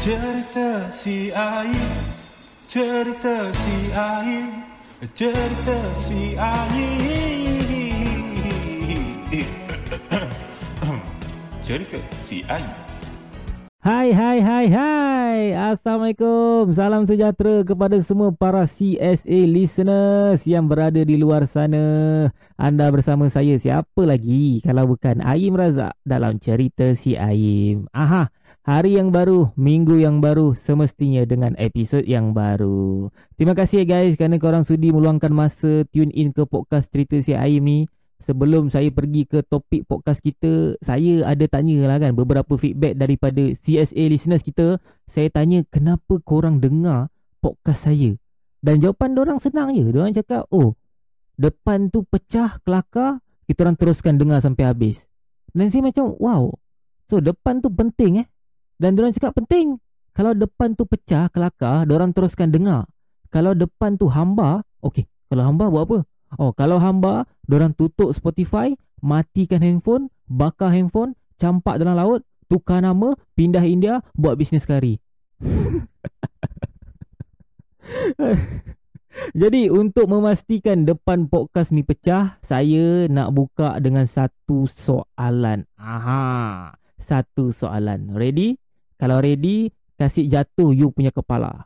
Cerita si Ain Cerita si Ain Cerita si Ain Cerita si Ain Hai hai hai hai. Assalamualaikum. Salam sejahtera kepada semua para CSA listeners Yang berada di luar sana. Anda bersama saya siapa lagi? Kalau bukan Aim Razak Dalam cerita si Aim. Aha Hari yang baru, minggu yang baru Semestinya dengan episod yang baru Terima kasih guys Kerana korang sudi meluangkan masa Tune in ke podcast cerita si Aim ni sebelum saya pergi ke topik podcast kita, saya ada tanya lah kan beberapa feedback daripada CSA listeners kita. Saya tanya kenapa korang dengar podcast saya. Dan jawapan orang senang je. Diorang cakap, oh depan tu pecah kelakar, kita orang teruskan dengar sampai habis. Dan saya macam, wow. So depan tu penting eh. Dan diorang cakap penting. Kalau depan tu pecah kelakar, diorang teruskan dengar. Kalau depan tu hamba, okey. Kalau hamba buat apa? Oh, kalau hamba, orang tutup Spotify, matikan handphone, bakar handphone, campak dalam laut, tukar nama, pindah India, buat bisnes kari. Jadi untuk memastikan depan podcast ni pecah, saya nak buka dengan satu soalan. Aha, satu soalan. Ready? Kalau ready, kasih jatuh you punya kepala.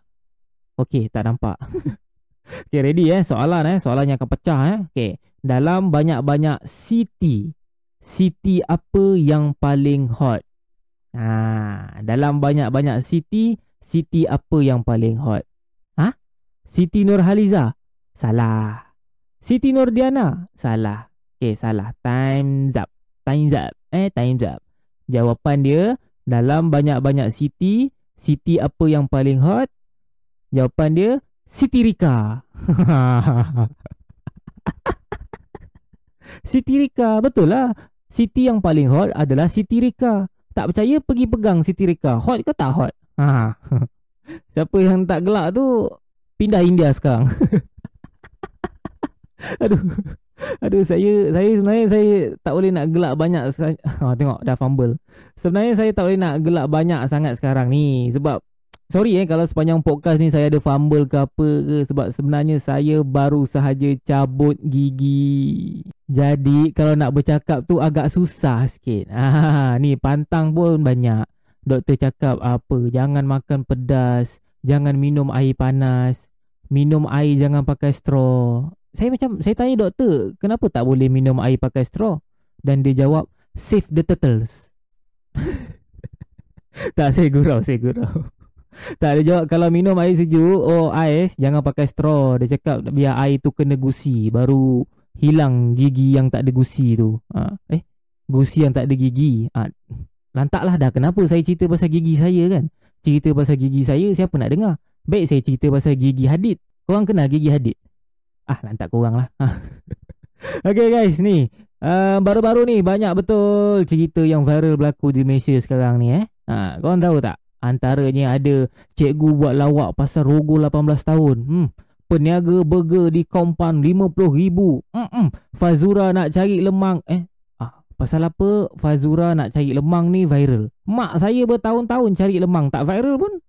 Okey, tak nampak. Okay, ready eh soalan eh soalan yang akan pecah eh. Okay, dalam banyak-banyak city, city apa yang paling hot? Ha, dalam banyak-banyak city, city apa yang paling hot? Ha? Siti Nurhaliza? Salah. Siti Nurdiana? Salah. Okay, salah. Time's up. Time's up. Eh, time's up. Jawapan dia, dalam banyak-banyak city, city apa yang paling hot? Jawapan dia, Siti Rika. Siti Rika, betul lah. Siti yang paling hot adalah Siti Rika. Tak percaya pergi pegang Siti Rika. Hot ke tak hot? Ha. Siapa yang tak gelak tu pindah India sekarang. Aduh. Aduh saya saya sebenarnya saya tak boleh nak gelak banyak ha, tengok dah fumble. Sebenarnya saya tak boleh nak gelak banyak sangat sekarang ni sebab Sorry eh kalau sepanjang podcast ni saya ada fumble ke apa ke sebab sebenarnya saya baru sahaja cabut gigi. Jadi kalau nak bercakap tu agak susah sikit. Ah ni pantang pun banyak. Doktor cakap apa? Jangan makan pedas, jangan minum air panas, minum air jangan pakai straw. Saya macam saya tanya doktor, kenapa tak boleh minum air pakai straw? Dan dia jawab, save the turtles. tak saya gurau, saya gurau. Tak ada jawab Kalau minum air sejuk Oh ais Jangan pakai straw Dia cakap Biar air tu kena gusi Baru Hilang gigi yang tak ada gusi tu ha. Eh Gusi yang tak ada gigi ha. Lantaklah dah Kenapa saya cerita pasal gigi saya kan Cerita pasal gigi saya Siapa nak dengar Baik saya cerita pasal gigi hadid Korang kenal gigi hadid Ah lantak korang lah. Okay guys ni uh, Baru-baru ni Banyak betul Cerita yang viral berlaku di Malaysia sekarang ni eh ha. Korang tahu tak Antaranya ada cikgu buat lawak pasal rogo 18 tahun. Hmm. Peniaga burger di kompan RM50,000. Hmm. Fazura nak cari lemang. Eh, ah, pasal apa Fazura nak cari lemang ni viral? Mak saya bertahun-tahun cari lemang tak viral pun.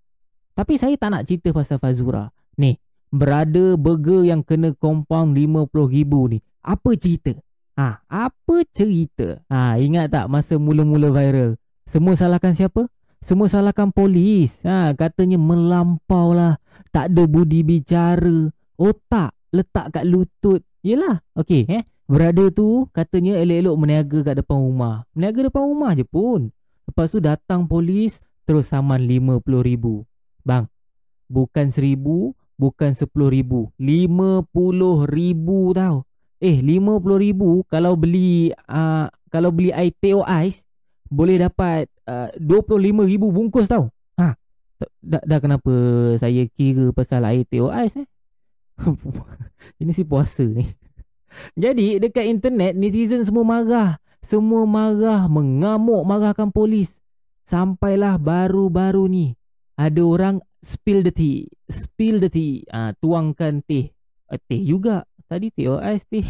Tapi saya tak nak cerita pasal Fazura. Ni, berada burger yang kena kompang RM50,000 ni. Apa cerita? Ha, apa cerita? Ha, ingat tak masa mula-mula viral? Semua salahkan siapa? Semua salahkan polis. Ha, katanya melampau lah. Tak ada budi bicara. Otak letak kat lutut. Yelah. Okey. Eh? Berada tu katanya elok-elok meniaga kat depan rumah. Meniaga depan rumah je pun. Lepas tu datang polis terus saman RM50,000. Bang. Bukan RM1,000. Bukan RM10,000. RM50,000 tau. Eh RM50,000 kalau beli uh, kalau beli teh ais boleh dapat uh, 25,000 bungkus tau. Ha. Dah, dah kenapa saya kira pasal teh ais eh? Ini si puasa ni. Jadi dekat internet netizen semua marah. Semua marah mengamuk marahkan polis. Sampailah baru-baru ni ada orang spill the tea. Spill the tea. Ha, tuangkan teh. Uh, teh juga. Tadi teh ais teh.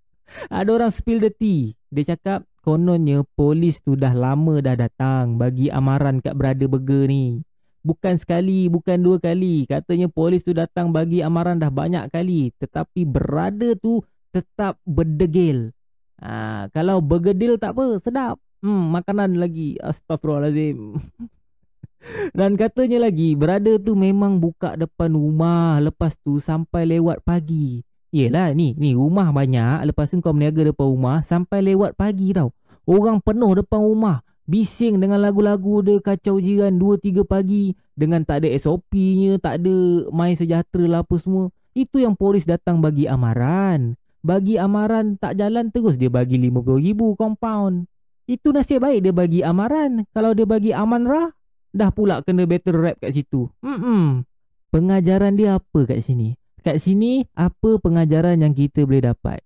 ada orang spill the tea. Dia cakap kononnya polis tu dah lama dah datang bagi amaran kat brother burger ni. Bukan sekali, bukan dua kali. Katanya polis tu datang bagi amaran dah banyak kali. Tetapi berada tu tetap berdegil. Ha, kalau bergedil tak apa, sedap. Hmm, makanan lagi. Astagfirullahalazim. Dan katanya lagi, berada tu memang buka depan rumah. Lepas tu sampai lewat pagi. Yelah ni, ni rumah banyak. Lepas tu kau meniaga depan rumah sampai lewat pagi tau. Orang penuh depan rumah. Bising dengan lagu-lagu dia kacau jiran 2-3 pagi. Dengan tak ada SOP-nya, tak ada main sejahtera lah apa semua. Itu yang polis datang bagi amaran. Bagi amaran tak jalan terus dia bagi RM50,000 compound. Itu nasib baik dia bagi amaran. Kalau dia bagi amanrah, dah pula kena battle rap kat situ. Hmm, Pengajaran dia apa kat sini? Kat sini, apa pengajaran yang kita boleh dapat?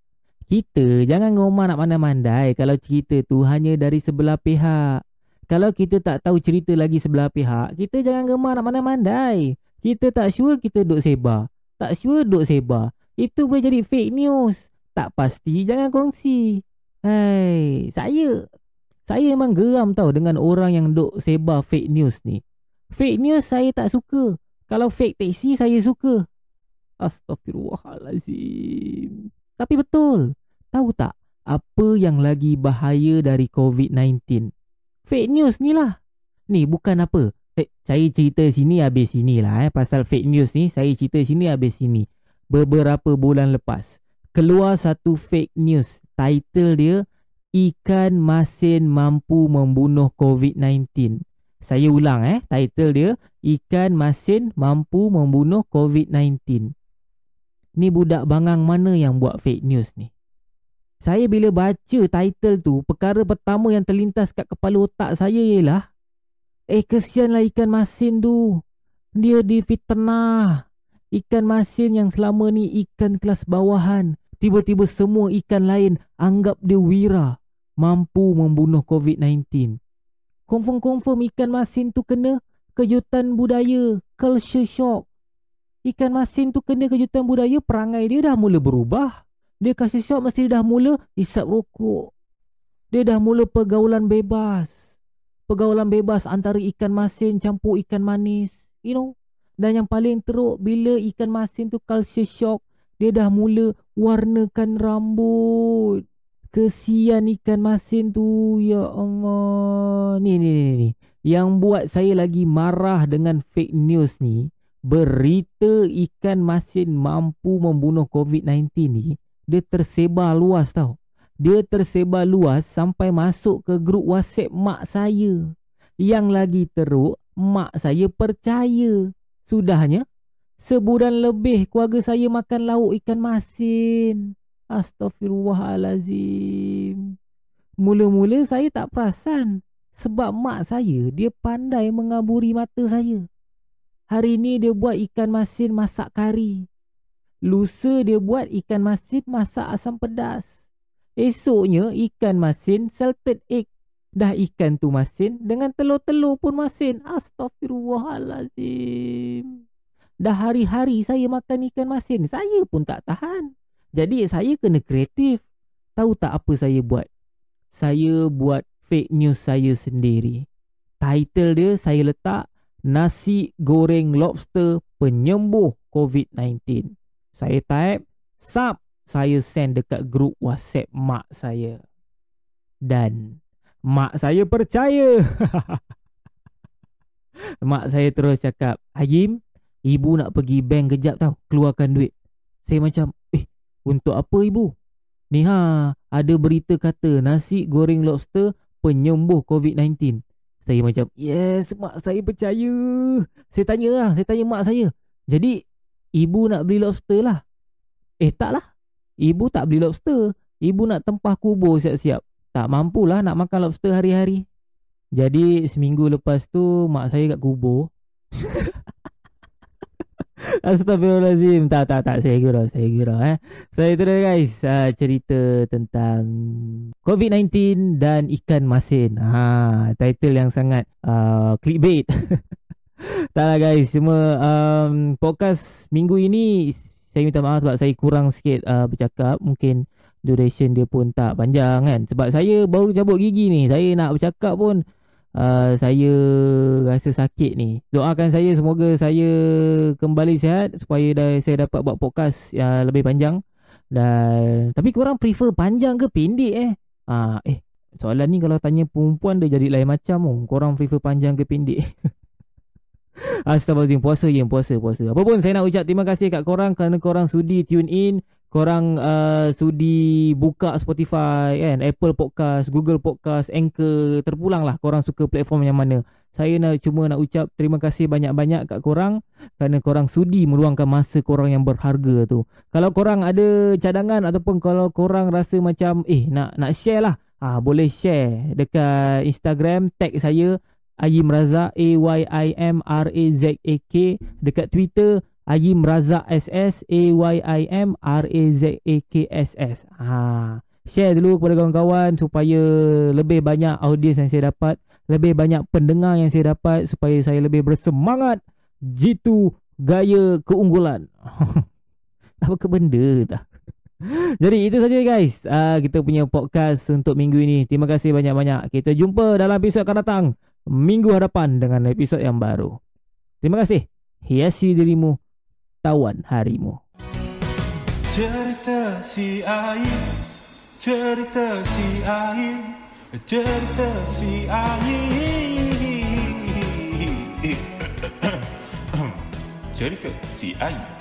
Kita jangan ngomong nak mandai-mandai kalau cerita tu hanya dari sebelah pihak. Kalau kita tak tahu cerita lagi sebelah pihak, kita jangan gemar nak mandai-mandai. Kita tak sure kita duk sebar. Tak sure duk sebar. Itu boleh jadi fake news. Tak pasti jangan kongsi. Hai, saya saya memang geram tau dengan orang yang duk sebar fake news ni. Fake news saya tak suka. Kalau fake taxi saya suka. Astagfirullahalazim. Tapi betul. Tahu tak apa yang lagi bahaya dari COVID-19? Fake news ni lah. Ni bukan apa. Eh, saya cerita sini habis sini lah eh. Pasal fake news ni saya cerita sini habis sini. Beberapa bulan lepas. Keluar satu fake news. Title dia Ikan masin mampu membunuh COVID-19. Saya ulang eh. Title dia Ikan masin mampu membunuh COVID-19. Ni budak bangang mana yang buat fake news ni? Saya bila baca title tu, perkara pertama yang terlintas kat kepala otak saya ialah Eh kesianlah ikan masin tu. Dia difitnah. Ikan masin yang selama ni ikan kelas bawahan. Tiba-tiba semua ikan lain anggap dia wira. Mampu membunuh COVID-19. Confirm-confirm ikan masin tu kena kejutan budaya. Culture shock. Ikan masin tu kena kejutan budaya, perangai dia dah mula berubah. Dia kasih shot mesti dia dah mula isap rokok. Dia dah mula pergaulan bebas. Pergaulan bebas antara ikan masin campur ikan manis. You know. Dan yang paling teruk bila ikan masin tu culture shock. Dia dah mula warnakan rambut. Kesian ikan masin tu. Ya Allah. Ni ni ni ni. Yang buat saya lagi marah dengan fake news ni. Berita ikan masin mampu membunuh COVID-19 ni dia tersebar luas tau. Dia tersebar luas sampai masuk ke grup WhatsApp mak saya. Yang lagi teruk, mak saya percaya. Sudahnya, sebulan lebih keluarga saya makan lauk ikan masin. Astaghfirullahalazim. Mula-mula saya tak perasan sebab mak saya dia pandai mengaburi mata saya. Hari ini dia buat ikan masin masak kari. Lusa dia buat ikan masin masak asam pedas. Esoknya ikan masin salted egg. Dah ikan tu masin dengan telur-telur pun masin. Astaghfirullahalazim. Dah hari-hari saya makan ikan masin. Saya pun tak tahan. Jadi saya kena kreatif. Tahu tak apa saya buat? Saya buat fake news saya sendiri. Title dia saya letak Nasi goreng lobster penyembuh COVID-19. Saya type Sub Saya send dekat grup whatsapp mak saya Dan Mak saya percaya Mak saya terus cakap Hajim Ibu nak pergi bank kejap tau Keluarkan duit Saya macam untuk apa ibu? Ni ha Ada berita kata Nasi goreng lobster Penyembuh COVID-19 Saya macam Yes mak saya percaya. Saya tanya lah Saya tanya mak saya. Jadi Ibu nak beli lobster lah. Eh tak lah. Ibu tak beli lobster. Ibu nak tempah kubur siap-siap. Tak mampulah nak makan lobster hari-hari. Jadi seminggu lepas tu Mak saya kat kubur Astagfirullahaladzim Tak tak tak. Saya kira Saya kira eh. So, itu guys uh, Cerita tentang COVID-19 Dan ikan masin. Ha, Title yang sangat uh, Clickbait. Tak lah guys. Cuma um, Podcast minggu ini Saya minta maaf sebab saya kurang sikit uh, bercakap. Mungkin duration dia pun tak panjang kan. Sebab saya baru cabut gigi ni. Saya nak bercakap pun uh, saya rasa sakit ni. Doakan saya semoga saya kembali sihat supaya dah, saya dapat buat podcast yang lebih panjang. Dan tapi korang prefer panjang ke pendek eh? Ah, eh soalan ni kalau tanya perempuan dia jadi lain macam oh. Korang prefer panjang ke pendek? Astagfirullahaladzim Puasa je Puasa puasa Apa pun saya nak ucap Terima kasih kat korang Kerana korang sudi tune in Korang uh, sudi Buka Spotify kan Apple Podcast Google Podcast Anchor Terpulang lah Korang suka platform yang mana. Saya nak cuma nak ucap Terima kasih banyak-banyak kat korang Kerana korang sudi Meluangkan masa korang yang berharga tu. Kalau korang ada cadangan Ataupun kalau korang rasa macam Eh nak nak share lah. Ah boleh share dekat Instagram tag saya Ayim Razak A Y I M R A Z A K dekat Twitter Ayim Razak SS A Y I M R A Z A K S S. Ha, share dulu kepada kawan-kawan supaya lebih banyak audiens yang saya dapat, lebih banyak pendengar yang saya dapat supaya saya lebih bersemangat jitu gaya keunggulan. Apa ke benda dah? Jadi itu saja guys uh, Kita punya podcast untuk minggu ini Terima kasih banyak-banyak Kita jumpa dalam episod akan datang minggu hadapan dengan episod yang baru. Terima kasih. Hiasi dirimu, tawan harimu. Cerita si air, cerita si air, cerita si air. cerita si air.